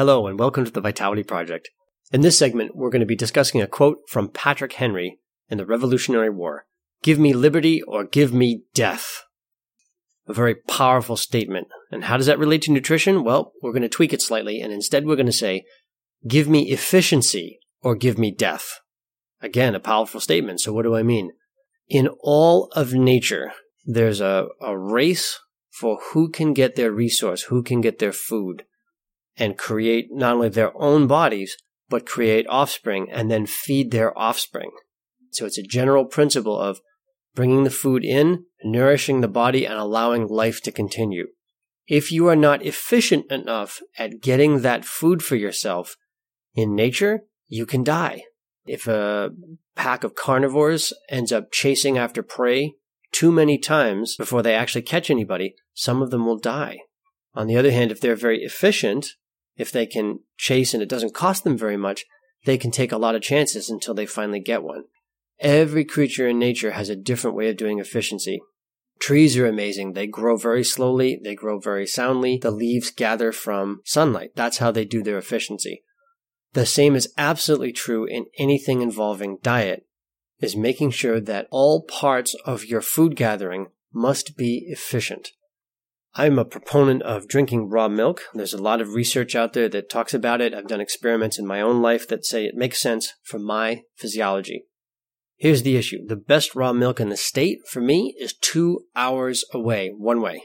Hello, and welcome to the Vitality Project. In this segment, we're going to be discussing a quote from Patrick Henry in the Revolutionary War Give me liberty or give me death. A very powerful statement. And how does that relate to nutrition? Well, we're going to tweak it slightly, and instead we're going to say, Give me efficiency or give me death. Again, a powerful statement. So, what do I mean? In all of nature, there's a, a race for who can get their resource, who can get their food and create not only their own bodies, but create offspring and then feed their offspring. So it's a general principle of bringing the food in, nourishing the body, and allowing life to continue. If you are not efficient enough at getting that food for yourself in nature, you can die. If a pack of carnivores ends up chasing after prey too many times before they actually catch anybody, some of them will die. On the other hand, if they're very efficient, if they can chase and it doesn't cost them very much, they can take a lot of chances until they finally get one. Every creature in nature has a different way of doing efficiency. Trees are amazing. They grow very slowly. They grow very soundly. The leaves gather from sunlight. That's how they do their efficiency. The same is absolutely true in anything involving diet, is making sure that all parts of your food gathering must be efficient. I'm a proponent of drinking raw milk. There's a lot of research out there that talks about it. I've done experiments in my own life that say it makes sense for my physiology. Here's the issue. The best raw milk in the state for me is two hours away, one way.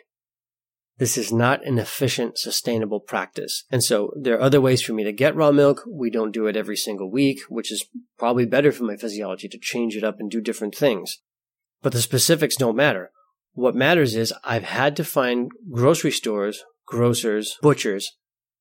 This is not an efficient, sustainable practice. And so there are other ways for me to get raw milk. We don't do it every single week, which is probably better for my physiology to change it up and do different things. But the specifics don't matter. What matters is I've had to find grocery stores, grocers, butchers,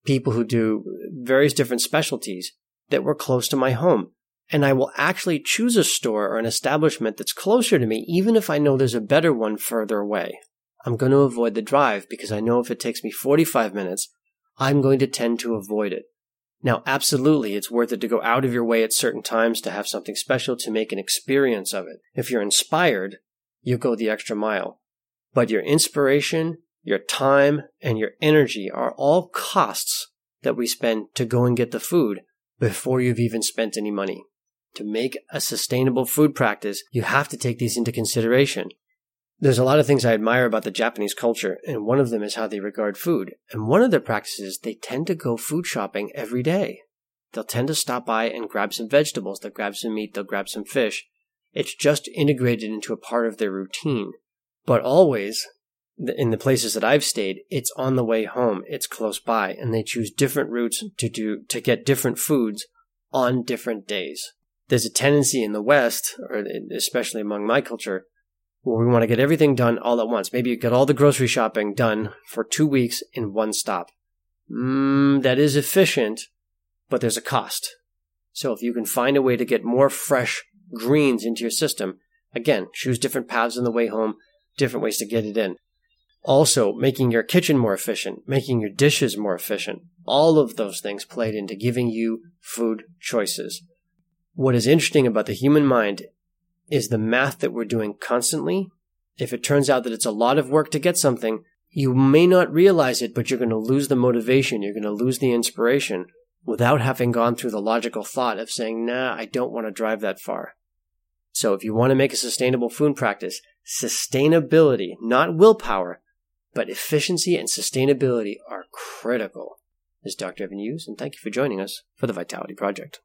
people who do various different specialties that were close to my home. And I will actually choose a store or an establishment that's closer to me, even if I know there's a better one further away. I'm going to avoid the drive because I know if it takes me 45 minutes, I'm going to tend to avoid it. Now, absolutely, it's worth it to go out of your way at certain times to have something special to make an experience of it. If you're inspired, you go the extra mile. But your inspiration, your time, and your energy are all costs that we spend to go and get the food before you've even spent any money. To make a sustainable food practice, you have to take these into consideration. There's a lot of things I admire about the Japanese culture, and one of them is how they regard food. And one of their practices, they tend to go food shopping every day. They'll tend to stop by and grab some vegetables, they'll grab some meat, they'll grab some fish. It's just integrated into a part of their routine. But always, in the places that I've stayed, it's on the way home. It's close by, and they choose different routes to do to get different foods on different days. There's a tendency in the West, or especially among my culture, where we want to get everything done all at once. Maybe you get all the grocery shopping done for two weeks in one stop. Mm, that is efficient, but there's a cost. So if you can find a way to get more fresh greens into your system, again, choose different paths on the way home different ways to get it in. Also, making your kitchen more efficient, making your dishes more efficient. All of those things played into giving you food choices. What is interesting about the human mind is the math that we're doing constantly. If it turns out that it's a lot of work to get something, you may not realize it, but you're going to lose the motivation. You're going to lose the inspiration without having gone through the logical thought of saying, nah, I don't want to drive that far. So if you want to make a sustainable food practice, sustainability, not willpower, but efficiency and sustainability are critical. This is Dr. Evan Hughes, and thank you for joining us for the Vitality Project.